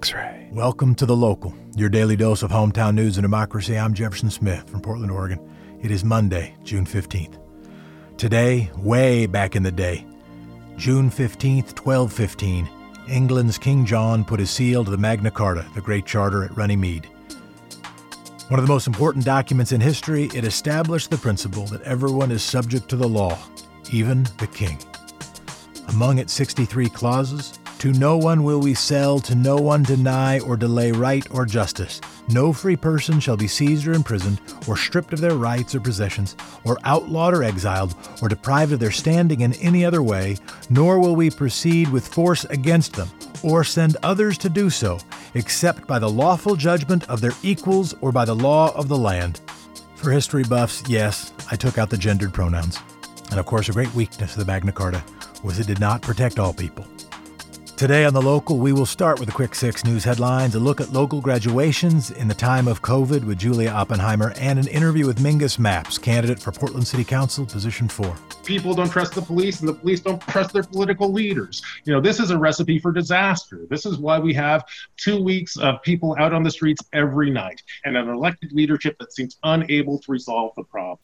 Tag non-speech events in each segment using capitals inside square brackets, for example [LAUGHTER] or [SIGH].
X ray. Welcome to The Local, your daily dose of hometown news and democracy. I'm Jefferson Smith from Portland, Oregon. It is Monday, June 15th. Today, way back in the day, June 15th, 1215, England's King John put his seal to the Magna Carta, the Great Charter at Runnymede. One of the most important documents in history, it established the principle that everyone is subject to the law, even the king. Among its 63 clauses, to no one will we sell, to no one deny or delay right or justice. No free person shall be seized or imprisoned, or stripped of their rights or possessions, or outlawed or exiled, or deprived of their standing in any other way, nor will we proceed with force against them, or send others to do so, except by the lawful judgment of their equals or by the law of the land. For history buffs, yes, I took out the gendered pronouns. And of course, a great weakness of the Magna Carta was it did not protect all people. Today on the local, we will start with the quick six news headlines, a look at local graduations in the time of COVID with Julia Oppenheimer, and an interview with Mingus Mapps, candidate for Portland City Council, position four. People don't trust the police, and the police don't trust their political leaders. You know, this is a recipe for disaster. This is why we have two weeks of people out on the streets every night and an elected leadership that seems unable to resolve the problem.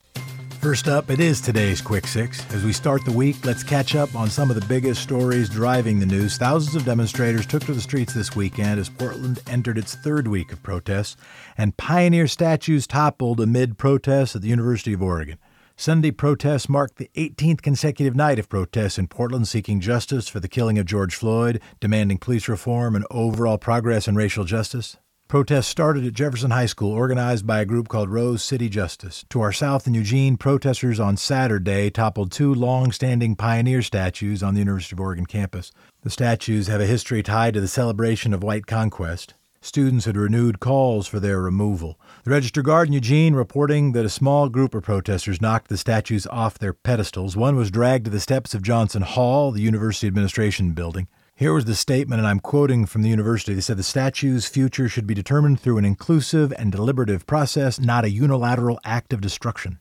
First up, it is today's Quick Six. As we start the week, let's catch up on some of the biggest stories driving the news. Thousands of demonstrators took to the streets this weekend as Portland entered its third week of protests, and pioneer statues toppled amid protests at the University of Oregon. Sunday protests marked the 18th consecutive night of protests in Portland seeking justice for the killing of George Floyd, demanding police reform and overall progress in racial justice. Protests started at Jefferson High School, organized by a group called Rose City Justice. To our south in Eugene, protesters on Saturday toppled two long standing pioneer statues on the University of Oregon campus. The statues have a history tied to the celebration of white conquest. Students had renewed calls for their removal. The Register Guard in Eugene reporting that a small group of protesters knocked the statues off their pedestals. One was dragged to the steps of Johnson Hall, the university administration building. Here was the statement, and I'm quoting from the university. They said the statue's future should be determined through an inclusive and deliberative process, not a unilateral act of destruction.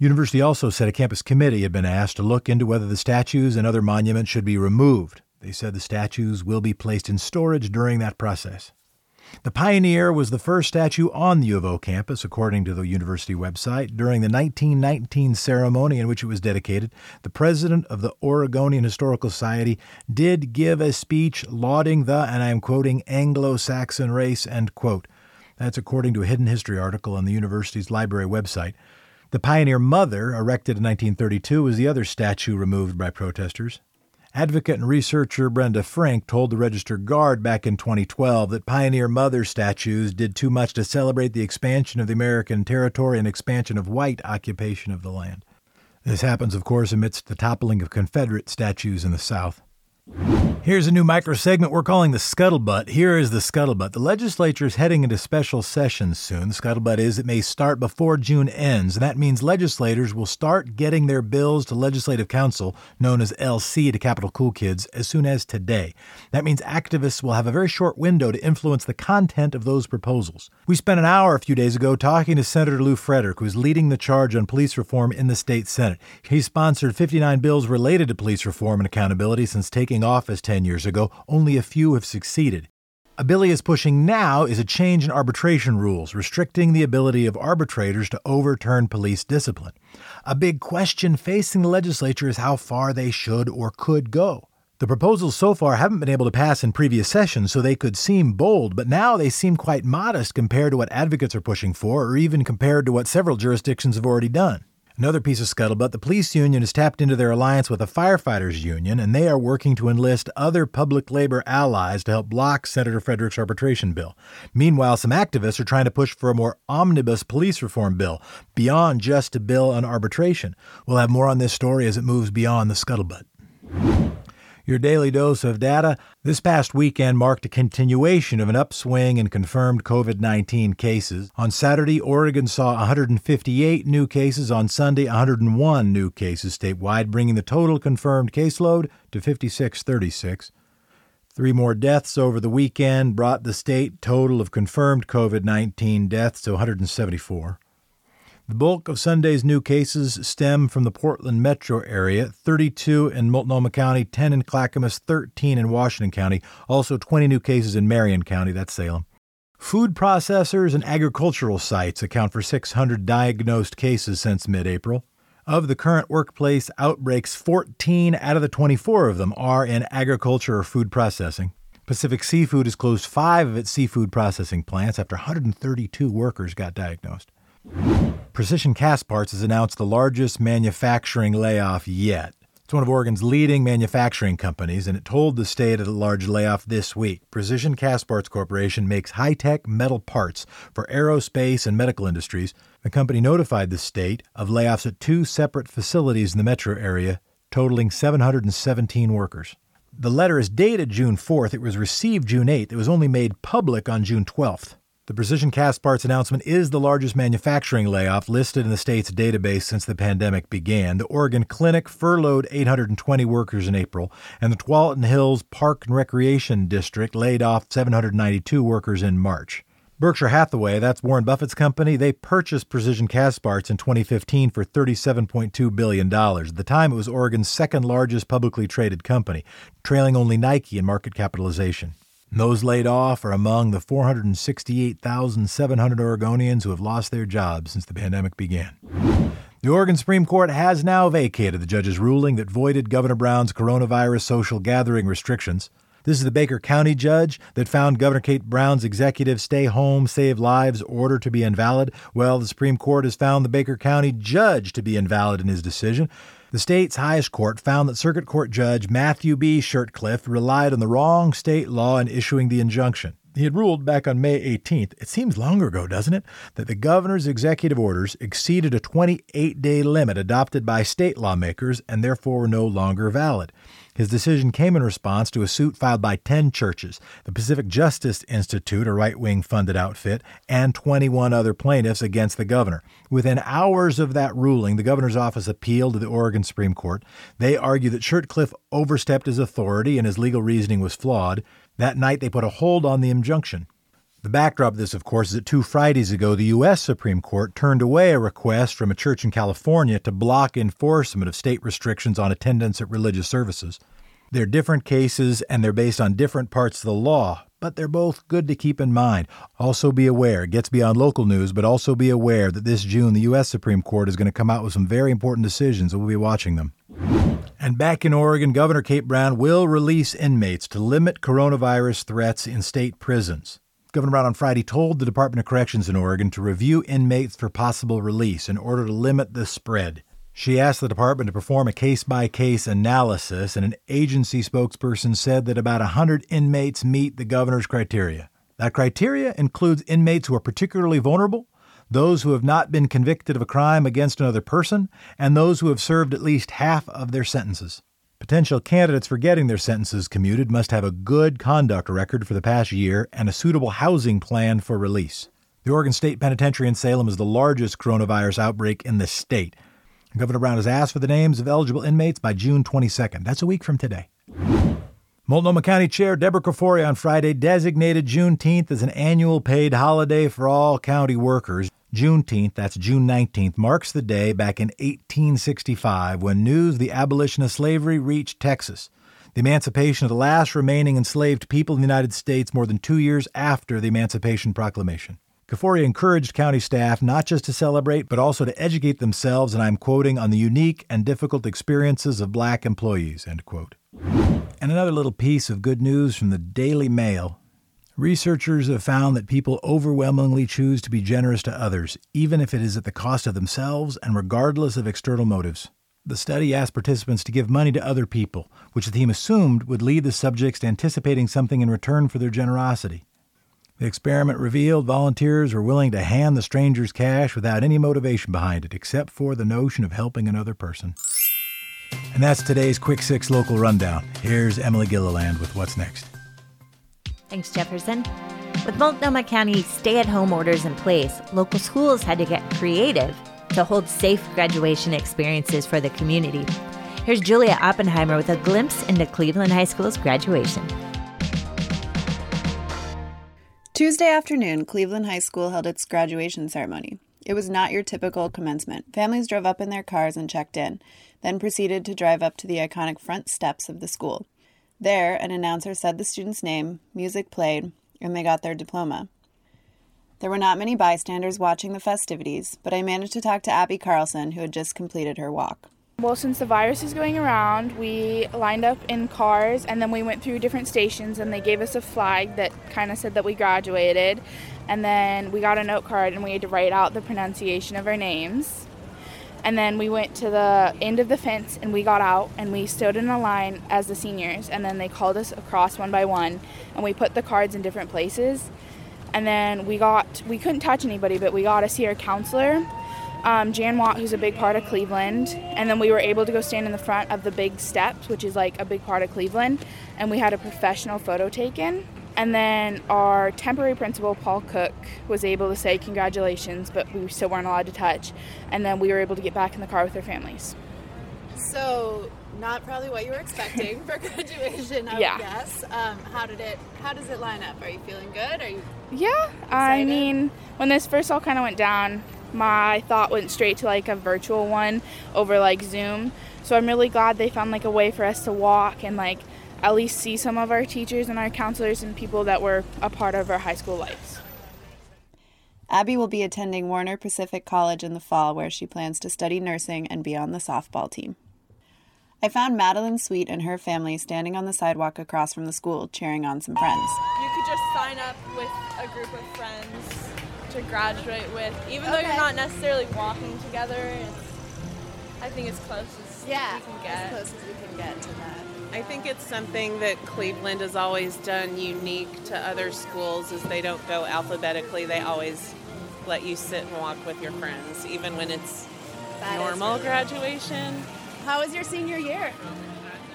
University also said a campus committee had been asked to look into whether the statues and other monuments should be removed. They said the statues will be placed in storage during that process. The Pioneer was the first statue on the U of O campus, according to the university website. During the 1919 ceremony in which it was dedicated, the president of the Oregonian Historical Society did give a speech lauding the, and I am quoting, Anglo Saxon race, end quote. That's according to a hidden history article on the university's library website. The Pioneer Mother, erected in 1932, was the other statue removed by protesters. Advocate and researcher Brenda Frink told the Register Guard back in 2012 that Pioneer Mother statues did too much to celebrate the expansion of the American territory and expansion of white occupation of the land. This happens, of course, amidst the toppling of Confederate statues in the South. Here's a new micro segment we're calling the Scuttlebutt. Here is the Scuttlebutt. The legislature is heading into special sessions soon. The Scuttlebutt is it may start before June ends, and that means legislators will start getting their bills to Legislative Counsel, known as LC to Capitol Cool Kids, as soon as today. That means activists will have a very short window to influence the content of those proposals. We spent an hour a few days ago talking to Senator Lew Frederick, who is leading the charge on police reform in the state Senate. He sponsored 59 bills related to police reform and accountability since taking office 10 years ago, only a few have succeeded. A bill he is pushing now is a change in arbitration rules, restricting the ability of arbitrators to overturn police discipline. A big question facing the legislature is how far they should or could go. The proposals so far haven't been able to pass in previous sessions, so they could seem bold, but now they seem quite modest compared to what advocates are pushing for, or even compared to what several jurisdictions have already done. Another piece of scuttlebutt the police union has tapped into their alliance with the firefighters union, and they are working to enlist other public labor allies to help block Senator Frederick's arbitration bill. Meanwhile, some activists are trying to push for a more omnibus police reform bill, beyond just a bill on arbitration. We'll have more on this story as it moves beyond the scuttlebutt. Your daily dose of data. This past weekend marked a continuation of an upswing in confirmed COVID 19 cases. On Saturday, Oregon saw 158 new cases. On Sunday, 101 new cases statewide, bringing the total confirmed caseload to 5636. Three more deaths over the weekend brought the state total of confirmed COVID 19 deaths to 174. The bulk of Sunday's new cases stem from the Portland metro area 32 in Multnomah County, 10 in Clackamas, 13 in Washington County, also 20 new cases in Marion County, that's Salem. Food processors and agricultural sites account for 600 diagnosed cases since mid April. Of the current workplace outbreaks, 14 out of the 24 of them are in agriculture or food processing. Pacific Seafood has closed five of its seafood processing plants after 132 workers got diagnosed. Precision Castparts has announced the largest manufacturing layoff yet. It's one of Oregon's leading manufacturing companies, and it told the state of the large layoff this week. Precision Castparts Corporation makes high tech metal parts for aerospace and medical industries. The company notified the state of layoffs at two separate facilities in the metro area, totaling 717 workers. The letter is dated June 4th. It was received June 8th. It was only made public on June 12th. The Precision Castparts announcement is the largest manufacturing layoff listed in the state's database since the pandemic began. The Oregon Clinic furloughed 820 workers in April, and the Tualatin Hills Park and Recreation District laid off 792 workers in March. Berkshire Hathaway, that's Warren Buffett's company, they purchased Precision Castparts in 2015 for $37.2 billion. At the time, it was Oregon's second largest publicly traded company, trailing only Nike in market capitalization. Those laid off are among the 468,700 Oregonians who have lost their jobs since the pandemic began. The Oregon Supreme Court has now vacated the judge's ruling that voided Governor Brown's coronavirus social gathering restrictions. This is the Baker County judge that found Governor Kate Brown's executive stay home, save lives order to be invalid. Well, the Supreme Court has found the Baker County judge to be invalid in his decision. The state's highest court found that Circuit Court Judge Matthew B. Shirtcliff relied on the wrong state law in issuing the injunction. He had ruled back on May 18th, it seems longer ago, doesn't it, that the governor's executive orders exceeded a 28 day limit adopted by state lawmakers and therefore were no longer valid. His decision came in response to a suit filed by 10 churches, the Pacific Justice Institute, a right wing funded outfit, and 21 other plaintiffs against the governor. Within hours of that ruling, the governor's office appealed to the Oregon Supreme Court. They argued that Shirtcliff overstepped his authority and his legal reasoning was flawed. That night, they put a hold on the injunction. The backdrop of this, of course, is that two Fridays ago, the U.S. Supreme Court turned away a request from a church in California to block enforcement of state restrictions on attendance at religious services. They're different cases and they're based on different parts of the law, but they're both good to keep in mind. Also, be aware, it gets beyond local news, but also be aware that this June, the U.S. Supreme Court is going to come out with some very important decisions, and we'll be watching them. And back in Oregon, Governor Kate Brown will release inmates to limit coronavirus threats in state prisons. Governor Brown on Friday told the Department of Corrections in Oregon to review inmates for possible release in order to limit the spread. She asked the department to perform a case by case analysis, and an agency spokesperson said that about 100 inmates meet the governor's criteria. That criteria includes inmates who are particularly vulnerable, those who have not been convicted of a crime against another person, and those who have served at least half of their sentences. Potential candidates for getting their sentences commuted must have a good conduct record for the past year and a suitable housing plan for release. The Oregon State Penitentiary in Salem is the largest coronavirus outbreak in the state. Governor Brown has asked for the names of eligible inmates by June 22nd. That's a week from today. Multnomah County Chair Deborah Kafoury on Friday designated Juneteenth as an annual paid holiday for all county workers. Juneteenth, that's June 19th, marks the day back in 1865 when news of the abolition of slavery reached Texas. The emancipation of the last remaining enslaved people in the United States more than two years after the Emancipation Proclamation. Kafoury encouraged county staff not just to celebrate, but also to educate themselves, and I'm quoting, on the unique and difficult experiences of black employees, end quote. And another little piece of good news from the Daily Mail Researchers have found that people overwhelmingly choose to be generous to others, even if it is at the cost of themselves and regardless of external motives. The study asked participants to give money to other people, which the team assumed would lead the subjects to anticipating something in return for their generosity. The experiment revealed volunteers were willing to hand the strangers cash without any motivation behind it, except for the notion of helping another person. And that's today's Quick Six Local Rundown. Here's Emily Gilliland with What's Next. Thanks, Jefferson. With Multnomah County stay at home orders in place, local schools had to get creative to hold safe graduation experiences for the community. Here's Julia Oppenheimer with a glimpse into Cleveland High School's graduation. Tuesday afternoon, Cleveland High School held its graduation ceremony. It was not your typical commencement. Families drove up in their cars and checked in, then proceeded to drive up to the iconic front steps of the school. There, an announcer said the student's name, music played, and they got their diploma. There were not many bystanders watching the festivities, but I managed to talk to Abby Carlson, who had just completed her walk. Well, since the virus is going around, we lined up in cars and then we went through different stations and they gave us a flag that kind of said that we graduated. And then we got a note card and we had to write out the pronunciation of our names. And then we went to the end of the fence and we got out and we stood in a line as the seniors. And then they called us across one by one and we put the cards in different places. And then we got, we couldn't touch anybody, but we got to see our counselor, um, Jan Watt, who's a big part of Cleveland. And then we were able to go stand in the front of the big steps, which is like a big part of Cleveland. And we had a professional photo taken. And then our temporary principal, Paul Cook, was able to say congratulations, but we still weren't allowed to touch. And then we were able to get back in the car with our families. So, not probably what you were expecting for [LAUGHS] graduation, I Yeah. would guess. Um, how did it? How does it line up? Are you feeling good? Are you? Yeah, I mean, when this first all kind of went down, my thought went straight to like a virtual one over like Zoom. So I'm really glad they found like a way for us to walk and like at least see some of our teachers and our counselors and people that were a part of our high school lives. Abby will be attending Warner Pacific College in the fall, where she plans to study nursing and be on the softball team. I found Madeline Sweet and her family standing on the sidewalk across from the school, cheering on some friends. You could just sign up with a group of friends to graduate with, even though Okay. you're not necessarily walking together. It's, I think it's close as we can get. close as we can get to that. I think it's something that Cleveland has always done unique to other schools is they don't go alphabetically. They always let you sit and walk with your friends, even when it's That is normal really- graduation. How was your senior year?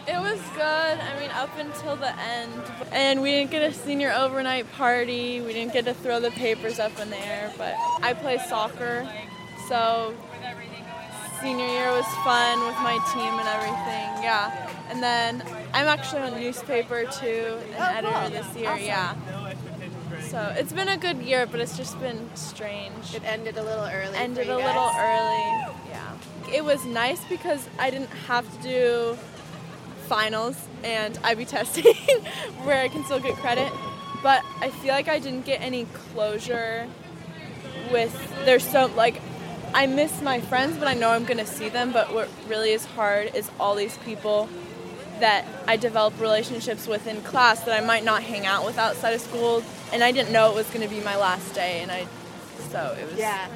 It was good. I mean, up until the end. And we didn't get a senior overnight party. We didn't get to throw the papers up in the air. But I play soccer, so senior year was fun with my team and everything. Yeah. And then I'm actually on newspaper too, an Oh, editor this year. Awesome. Yeah. So it's been a good year, but it's just been strange. It ended a little early. ended a little early. Yeah. It was nice because I didn't have to do finals and IB testing [LAUGHS] where I can still get credit. But I feel like I didn't get any closure with there's so like I miss my friends but I know I'm gonna see them but what really is hard is all these people that I develop relationships with in class that I might not hang out with outside of school and I didn't know it was gonna be my last day and I so it was Yeah,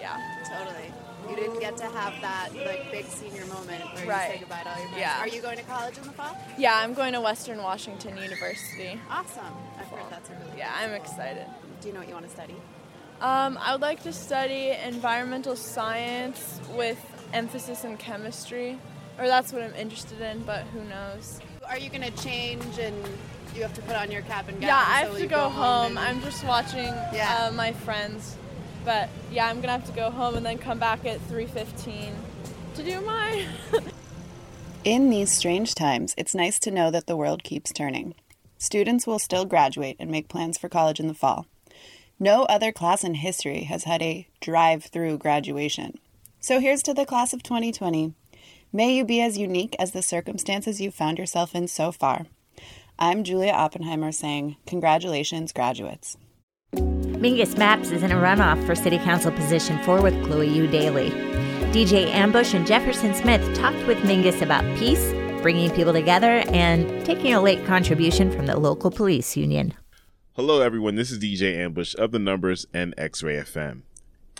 yeah. totally. You didn't get to have that like big senior moment where you say goodbye to all your friends. Yeah. Are you going to college in the fall? Yeah, I'm going to Western Washington University. Awesome. I've heard that's a really. Yeah, I'm excited. Do you know what you want to study? Um, I would like to study environmental science with emphasis in chemistry, or that's what I'm interested in, but who knows? Are you going to change and you have to put on your cap and gown? Yeah, I so have to you go home. and- I'm just watching Yeah. uh, my friends, but yeah, I'm gonna have to go home and then come back at 3:15 to do mine. [LAUGHS] In these strange times, it's nice to know that the world keeps turning. Students will still graduate and make plans for college in the fall. No other class in history has had a drive through graduation. So here's to the class of 2020. May you be as unique as the circumstances you've found yourself in so far. I'm Julia Oppenheimer saying, Congratulations, graduates. Mingus Mapps is in a runoff for City Council position 4 with Chloe Eudaly. DJ Ambush and Jefferson Smith talked with Mingus about peace, bringing people together, and taking a late contribution from the local police union. Hello, everyone. This is DJ Ambush of the Numbers and X Ray FM.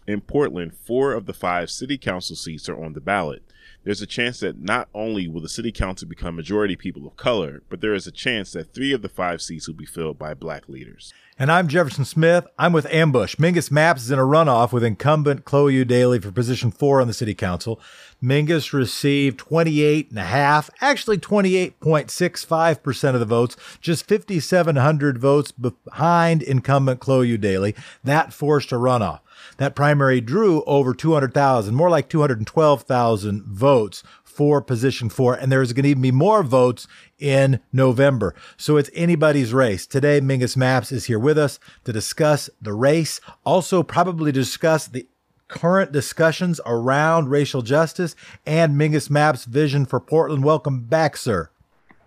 In Portland, four of the five city council seats are on the ballot. There's a chance that not only will the city council become majority people of color, but there is a chance that three of the five seats will be filled by black leaders. And I'm Jefferson Smith. I'm with Ambush. Mingus Mapps is in a runoff with incumbent Chloe Eudaly for position four on the city council. Mingus received 28 and a half, actually 28.65% of the votes, just 5,700 votes behind incumbent Chloe Eudaly. That forced a runoff. That primary drew over 200,000, more like 212,000 votes for position four. And there's going to even be more votes in November. So it's anybody's race. Today, Mingus Mapps is here with us to discuss the race, also probably discuss the current discussions around racial justice and Mingus Mapps' vision for Portland. Welcome back, sir.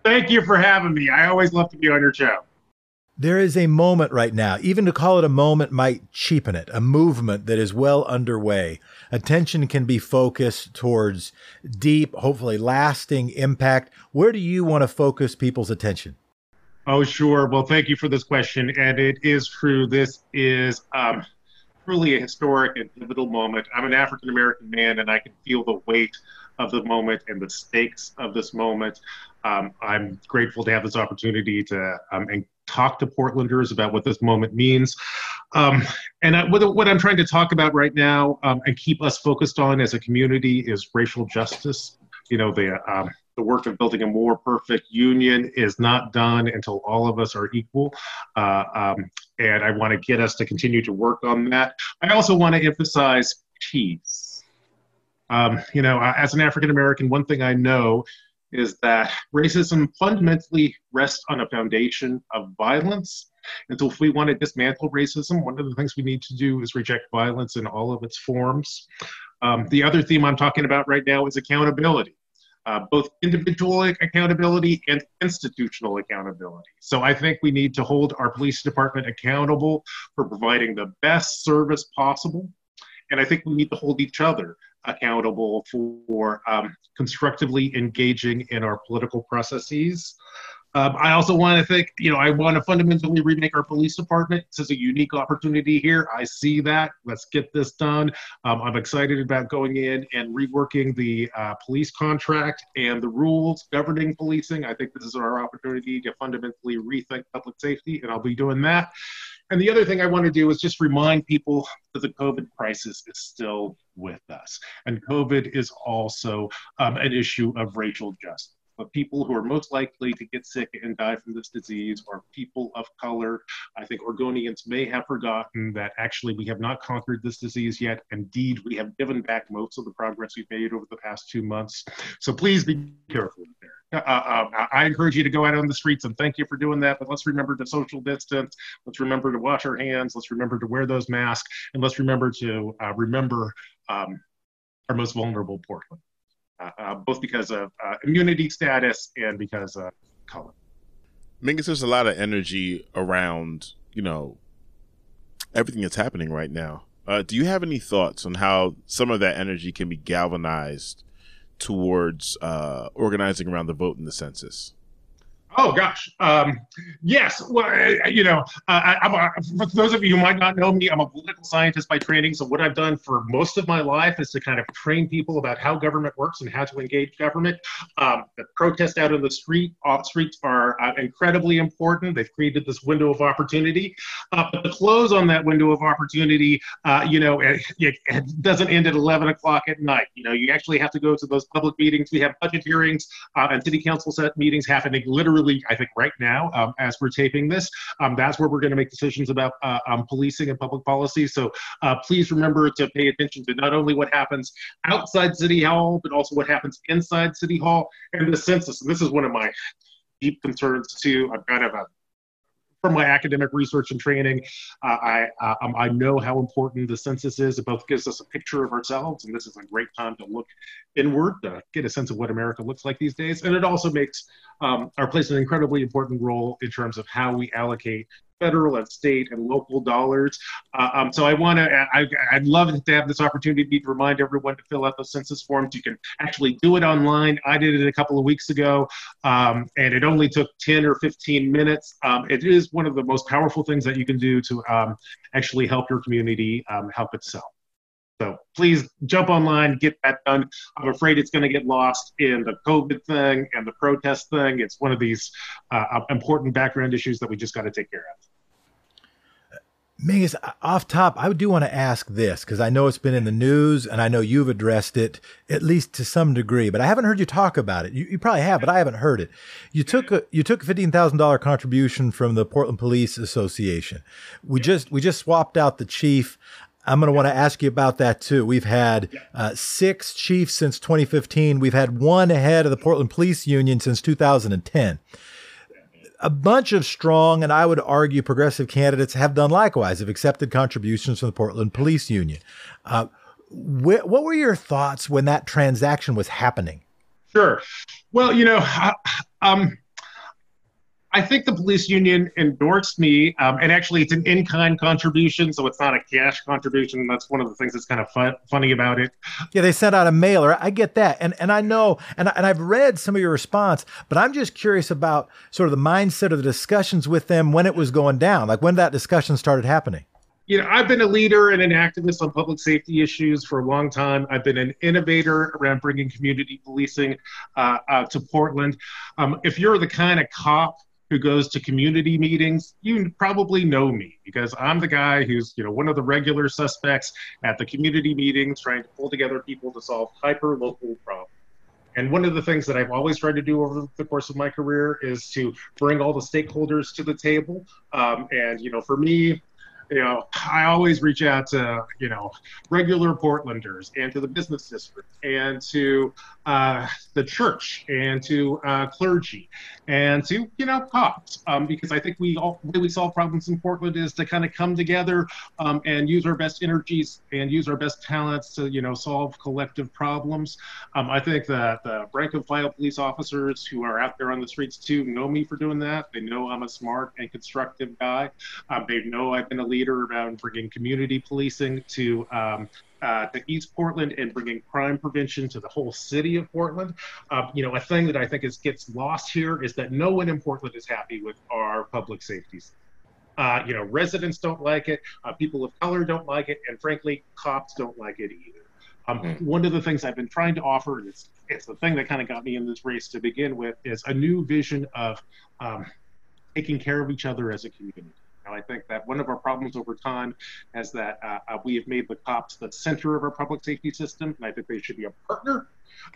Thank you for having me. I always love to be on your show. There is a moment right now, even to call it a moment might cheapen it, a movement that is well underway. Attention can be focused towards deep, hopefully lasting impact. Where do you want to focus people's attention? Oh, sure. Well, thank you for this question. And it is true. This is um, truly a historic and pivotal moment. I'm an African American man, and I can feel the weight of the moment and the stakes of this moment. Um, I'm grateful to have this opportunity to um, talk to Portlanders about what this moment means. Um, and I, what, I'm trying to talk about right now um, and keep us focused on as a community is racial justice. You know, the um, the work of building a more perfect union is not done until all of us are equal. Uh, um, and I want to get us to continue to work on that. I also want to emphasize peace. Um, you know, as an African American, one thing I know is that racism fundamentally rests on a foundation of violence. And so, if we want to dismantle racism, one of the things we need to do is reject violence in all of its forms. Um, the other theme I'm talking about right now is accountability uh, both individual accountability and institutional accountability. So I think we need to hold our police department accountable for providing the best service possible. And I think we need to hold each other accountable for um, constructively engaging in our political processes. Um, I also want to think, you know, I want to fundamentally remake our police department. This is a unique opportunity here. I see that. Let's get this done. Um, I'm excited about going in and reworking the uh, police contract and the rules governing policing. I think this is our opportunity to fundamentally rethink public safety, and I'll be doing that. And the other thing I want to do is just remind people that the COVID crisis is still with us. And COVID is also um, an issue of racial justice but people who are most likely to get sick and die from this disease are people of color. I think Oregonians may have forgotten that actually we have not conquered this disease yet. Indeed, we have given back most of the progress we've made over the past two months. So please be careful there. Uh, uh, uh, I encourage you to go out on the streets and thank you for doing that. But let's remember to social distance. Let's remember to wash our hands. Let's remember to wear those masks. And let's remember to uh, remember um, our most vulnerable Portland. Uh, both because of immunity status and because of color. Mingus, there's a lot of energy around, you know, everything that's happening right now. Do you have any thoughts on how some of that energy can be galvanized towards uh, organizing around the vote in the census? Oh gosh, um, yes. Well, you know, I, am a, for those of you who might not know me, I'm a political scientist by training. So what I've done for most of my life is to kind of train people about how government works and how to engage government. Um, the protests out on the street, off streets, are uh, incredibly important. They've created this window of opportunity, uh, but the close on that window of opportunity, uh, you know, it, it, doesn't end at 11 o'clock at night. You know, you actually have to go to those public meetings. We have budget hearings uh, and city council set meetings happening literally literally, I think, right now um, as we're taping this. Um, that's where we're going to make decisions about uh, um, policing and public policy. So uh, please remember to pay attention to not only what happens outside City Hall, but also what happens inside City Hall and the census. And this is one of my deep concerns too. I'm kind of a from my academic research and training, uh, I, uh, um, I know how important the census is. It both gives us a picture of ourselves, and this is a great time to look inward to get a sense of what America looks like these days. And it also makes um, our place an incredibly important role in terms of how we allocate federal and state and local dollars. Uh, um, so I want to, I'd love to have this opportunity to remind everyone to fill out the census forms. You can actually do it online. I did it a couple of weeks ago, um, and it only took 10 or 15 minutes. Um, it is one of the most powerful things that you can do to um, actually help your community um, help itself. So please jump online, get that done. I'm afraid it's going to get lost in the COVID thing and the protest thing. It's one of these uh, important background issues that we just got to take care of. Mingus, off top, I do want to ask this because I know it's been in the news and I know you've addressed it at least to some degree, but I haven't heard you talk about it. You, you probably have, but I haven't heard it. You took a you took a fifteen thousand dollar contribution from the Portland Police Association. We just we just swapped out the chief. I'm going to want to ask you about that too. We've had uh, six chiefs since 2015. We've had one head of the Portland Police Union since 2010 a bunch of strong and I would argue progressive candidates have done likewise, have accepted contributions from the Portland Police Union. Uh, wh- what were your thoughts when that transaction was happening? Sure. Well, you know, um, I think the police union endorsed me, um, and actually, it's an in-kind contribution, so it's not a cash contribution. That's one of the things that's kind of fun, funny about it. Yeah, they sent out a mailer. I get that, and and I know, and and I've read some of your response, but I'm just curious about sort of the mindset of the discussions with them when it was going down, like when that discussion started happening you know, I've been a leader and an activist on public safety issues for a long time. I've been an innovator around bringing community policing uh, uh, to Portland. Um, if you're the kind of cop who goes to community meetings, you probably know me because I'm the guy who's, you know, one of the regular suspects at the community meetings trying to pull together people to solve hyper local problems. And one of the things that I've always tried to do over the course of my career is to bring all the stakeholders to the table. Um, and, you know, for me, you know, I always reach out to, you know, regular Portlanders and to the business district and to uh, the church and to uh, clergy and to, you know, cops. Um, because I think we all, way we solve problems in Portland is to kind of come together um, and use our best energies and use our best talents to, you know, solve collective problems. Um, I think that the rank and file police officers who are out there on the streets too know me for doing that. They know I'm a smart and constructive guy. Um, they know I've been a leader around bringing community policing to um, uh, to East Portland and bringing crime prevention to the whole city of Portland. Uh, you know, a thing that I think is gets lost here is that no one in Portland is happy with our public safety. Uh, you know, residents don't like it, uh, people of color don't like it, and frankly, cops don't like it either. Um, mm. One of the things I've been trying to offer, and it's, it's the thing that kind of got me in this race to begin with, is a new vision of um, taking care of each other as a community. And I think that one of our problems over time is that uh, uh, we have made the cops the center of our public safety system, and I think they should be a partner.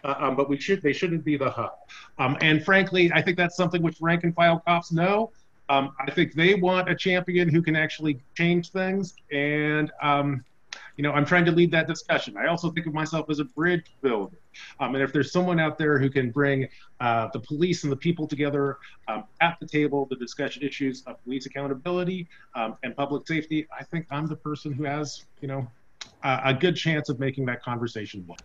Uh, um, but we should they shouldn't be the hub. Um, and frankly, I think that's something which rank and file cops know. Um, I think they want a champion who can actually change things, and um, you know, I'm trying to lead that discussion. I also think of myself as a bridge builder. Um, and if there's someone out there who can bring uh, the police and the people together um, at the table, the discussion issues of police accountability um, and public safety, I think I'm the person who has, you know, a, a good chance of making that conversation work.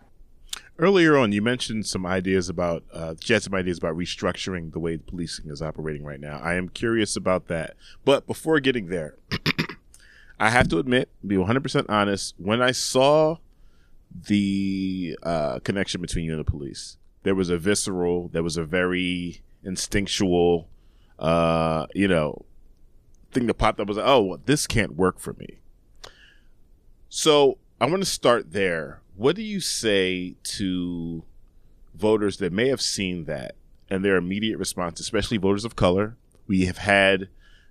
Earlier on, you mentioned some ideas about, uh, you had some ideas about restructuring the way policing is operating right now. I am curious about that. But before getting there, [COUGHS] I have to admit, be 100% honest, when I saw the uh, connection between you and the police, there was a visceral, there was a very instinctual, uh, you know, thing that popped up was oh, well, this can't work for me. So I want to start there. What do you say to voters that may have seen that and their immediate response, especially voters of color? We have had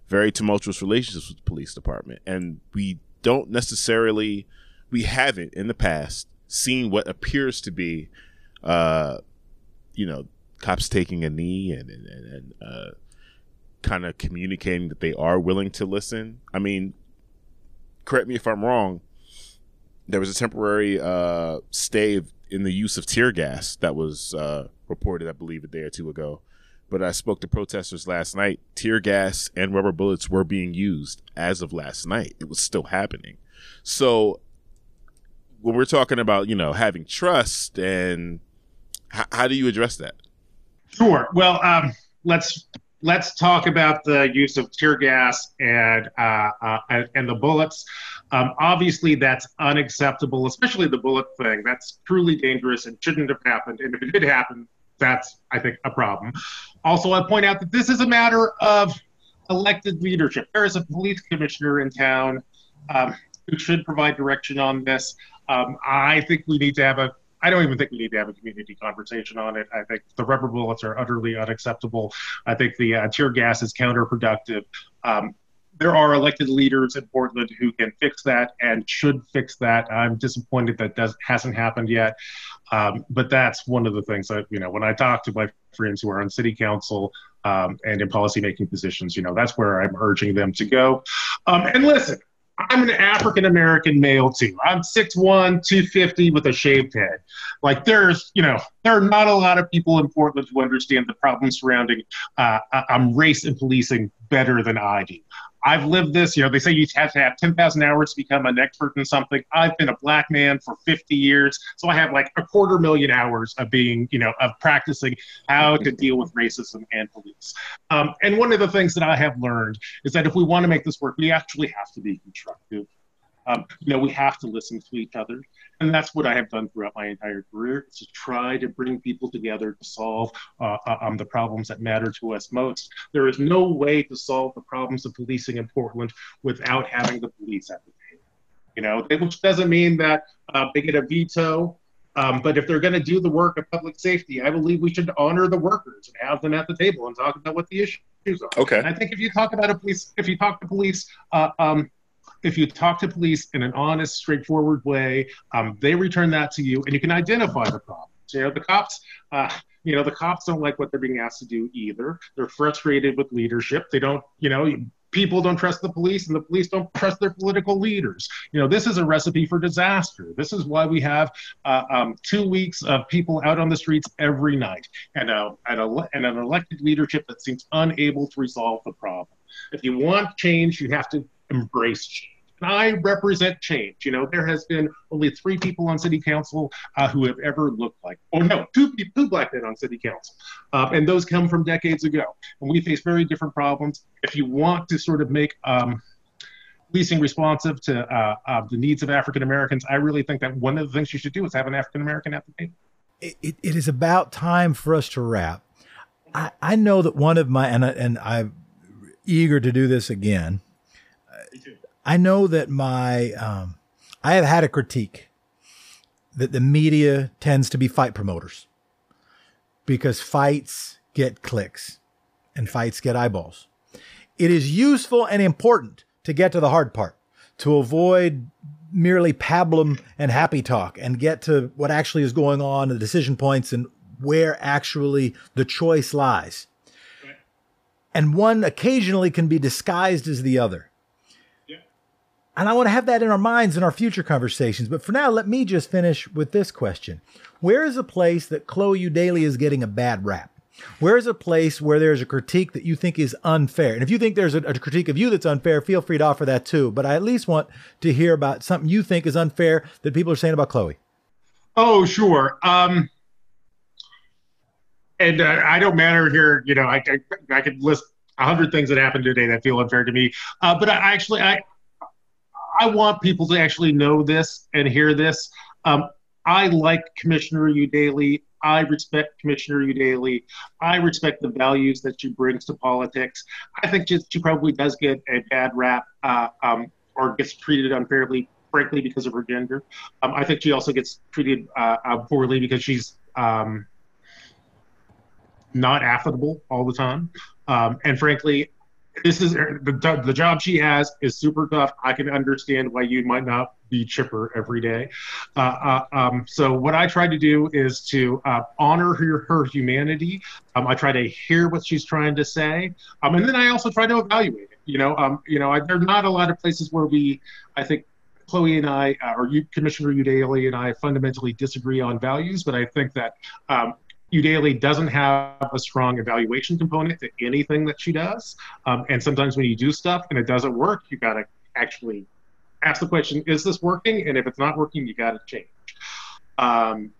very tumultuous relationships with the police department, and we don't necessarily, we haven't in the past seen what appears to be, uh, you know, cops taking a knee and and, and uh, kind of communicating that they are willing to listen. I mean, correct me if I'm wrong. There was a temporary uh, stay in the use of tear gas that was uh, reported, I believe, a day or two ago but I spoke to protesters last night. Tear gas and rubber bullets were being used as of last night. It was still happening. So when we're talking about, you know, having trust and h- how do you address that? Sure. Well, um, let's let's talk about the use of tear gas and uh, uh, and the bullets. Um, obviously, that's unacceptable, especially the bullet thing. That's truly dangerous and shouldn't have happened. And if it did happen, that's, I think, a problem. Also, I point out that this is a matter of elected leadership. There is a police commissioner in town um, who should provide direction on this. Um, I think we need to have a I don't even think we need to have a community conversation on it. I think the rubber bullets are utterly unacceptable. I think the uh, tear gas is counterproductive. Um, there are elected leaders in Portland who can fix that and should fix that. I'm disappointed that does hasn't happened yet. Um, but that's one of the things that you know when I talk to my friends who are on city council um, and in policymaking positions, you know that's where I'm urging them to go. Um, and listen, I'm an African American male too. I'm 6'1", 250 with a shaved head. Like there's, you know, there are not a lot of people in Portland who understand the problems surrounding uh, um, race and policing better than I do. I've lived this. You know, they say you have to have 10,000 hours to become an expert in something. I've been a black man for 50 years. So I have like a quarter million hours of being, you know, of practicing how to deal with racism and police. Um, and one of the things that I have learned is that if we want to make this work, we actually have to be constructive. Um, you know, we have to listen to each other. And that's what I have done throughout my entire career is to try to bring people together to solve uh, uh, um, the problems that matter to us most. There is no way to solve the problems of policing in Portland without having the police at the table. You know, which doesn't mean that uh, they get a veto. Um, but if they're going to do the work of public safety, I believe we should honor the workers and have them at the table and talk about what the issues are. Okay. And I think if you talk about a police, if you talk to police, uh, um, if you talk to police in an honest, straightforward way, um, they return that to you, and you can identify the problems. You know, the cops, uh, you know, the cops don't like what they're being asked to do either. They're frustrated with leadership. They don't, you know, people don't trust the police, and the police don't trust their political leaders. You know, this is a recipe for disaster. This is why we have uh, um, two weeks of people out on the streets every night, and, a, and, a, and an elected leadership that seems unable to resolve the problem. If you want change, you have to embrace change. I represent change. You know, there has been only three people on city council uh, who have ever looked like, or no, two, two black men on city council. Uh, and those come from decades ago. And we face very different problems. If you want to sort of make um, policing responsive to uh, uh the needs of African Americans, I really think that one of the things you should do is have an African American at the table. It, it is about time for us to wrap. I, I know that one of my, and, I, and I'm eager to do this again I know that my, um, I have had a critique that the media tends to be fight promoters because fights get clicks and fights get eyeballs. It is useful and important to get to the hard part, to avoid merely pablum and happy talk and get to what actually is going on, the decision points, and where actually the choice lies. And one occasionally can be disguised as the other. And I want to have that in our minds in our future conversations. But for now, let me just finish with this question. Where is a place that Chloe Eudaly is getting a bad rap? Where is a place where there's a critique that you think is unfair? And if you think there's a, a, critique of you that's unfair, feel free to offer that too. But I at least want to hear about something you think is unfair that people are saying about Chloe. Oh, sure. Um, and uh, I don't matter here. You know, I, I, I could list a hundred things that happened today that feel unfair to me. Uh, but I actually, I, I want people to actually know this and hear this. Um, I like Commissioner Eudaly. I respect Commissioner Eudaly. I respect the values that she brings to politics. I think she, she probably does get a bad rap uh, um, or gets treated unfairly, frankly, because of her gender. Um, I think she also gets treated uh, uh, poorly because she's um, not affable all the time. Um, and frankly, this is the, the job she has is super tough. I can understand why you might not be chipper every day. Uh, uh, um, so what I try to do is to uh, honor her, her humanity. Um, I try to hear what she's trying to say, um, and then I also try to evaluate it. You know, um, you know, I, there are not a lot of places where we, I think, Chloe and I, uh, or you, Commissioner Eudaly and I, fundamentally disagree on values, but I think that um, Eudaly doesn't have a strong evaluation component to anything that she does. Um, and sometimes when you do stuff and it doesn't work, you got to actually ask the question, is this working? And if it's not working, you got to change. Um,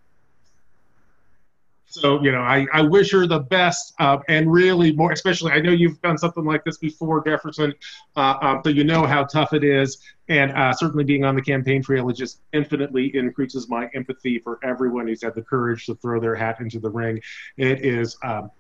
so, you know, I, I wish her the best uh, and really more, especially, I know you've done something like this before, Jefferson, uh, um, so you know how tough it is. And uh, certainly being on the campaign trail, it just infinitely increases my empathy for everyone who's had the courage to throw their hat into the ring. It is um,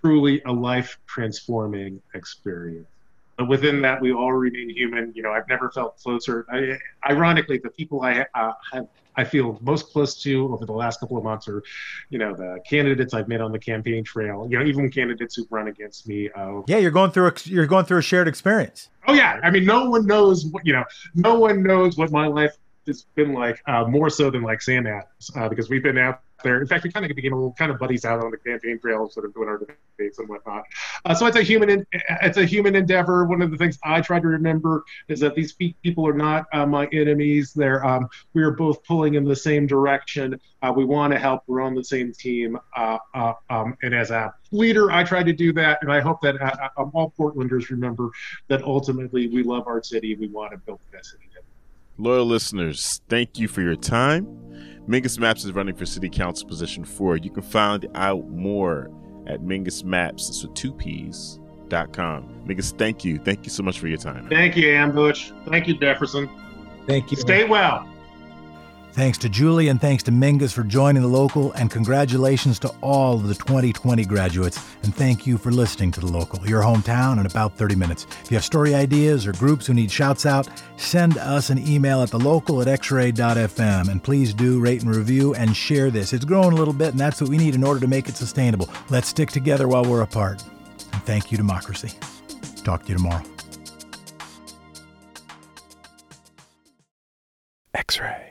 truly a life transforming experience. But within that, we all remain human. You know, I've never felt closer. I, ironically, the people I uh, have I feel most close to over the last couple of months are, you know, the candidates I've met on the campaign trail. You know, even candidates who've run against me. Uh, yeah, you're going through a, you're going through a shared experience. Oh yeah, I mean, no one knows what you know. No one knows what my life has been like uh, more so than like Sam Adams uh, because we've been out there. In fact, we kind of became a little kind of buddies out on the campaign trail, sort of doing our debates and whatnot. Uh, so it's a human, it's a human endeavor. One of the things I try to remember is that these people are not uh, my enemies. They're um, we are both pulling in the same direction. Uh, we want to help. We're on the same team. Uh, uh, um, and as a leader, I try to do that, and I hope that uh, all Portlanders remember that ultimately we love our city. We want to build the city. Loyal listeners, thank you for your time. Mingus Mapps is running for City Council position four. You can find out more at Mingus Mapps, that's with two P's, dot com. Mingus, thank you. Thank you so much for your time. Thank you, Ambush. Thank you, Jefferson. Thank you. Stay well. Thanks to Julie and thanks to Mingus for joining the local, and congratulations to all of the 2020 graduates. And thank you for listening to the local, your hometown, in about 30 minutes. If you have story ideas or groups who need shouts out, send us an email at thelocal at xray.fm. And please do rate and review and share this. It's growing a little bit, and that's what we need in order to make it sustainable. Let's stick together while we're apart. And thank you, democracy. Talk to you tomorrow. X Ray.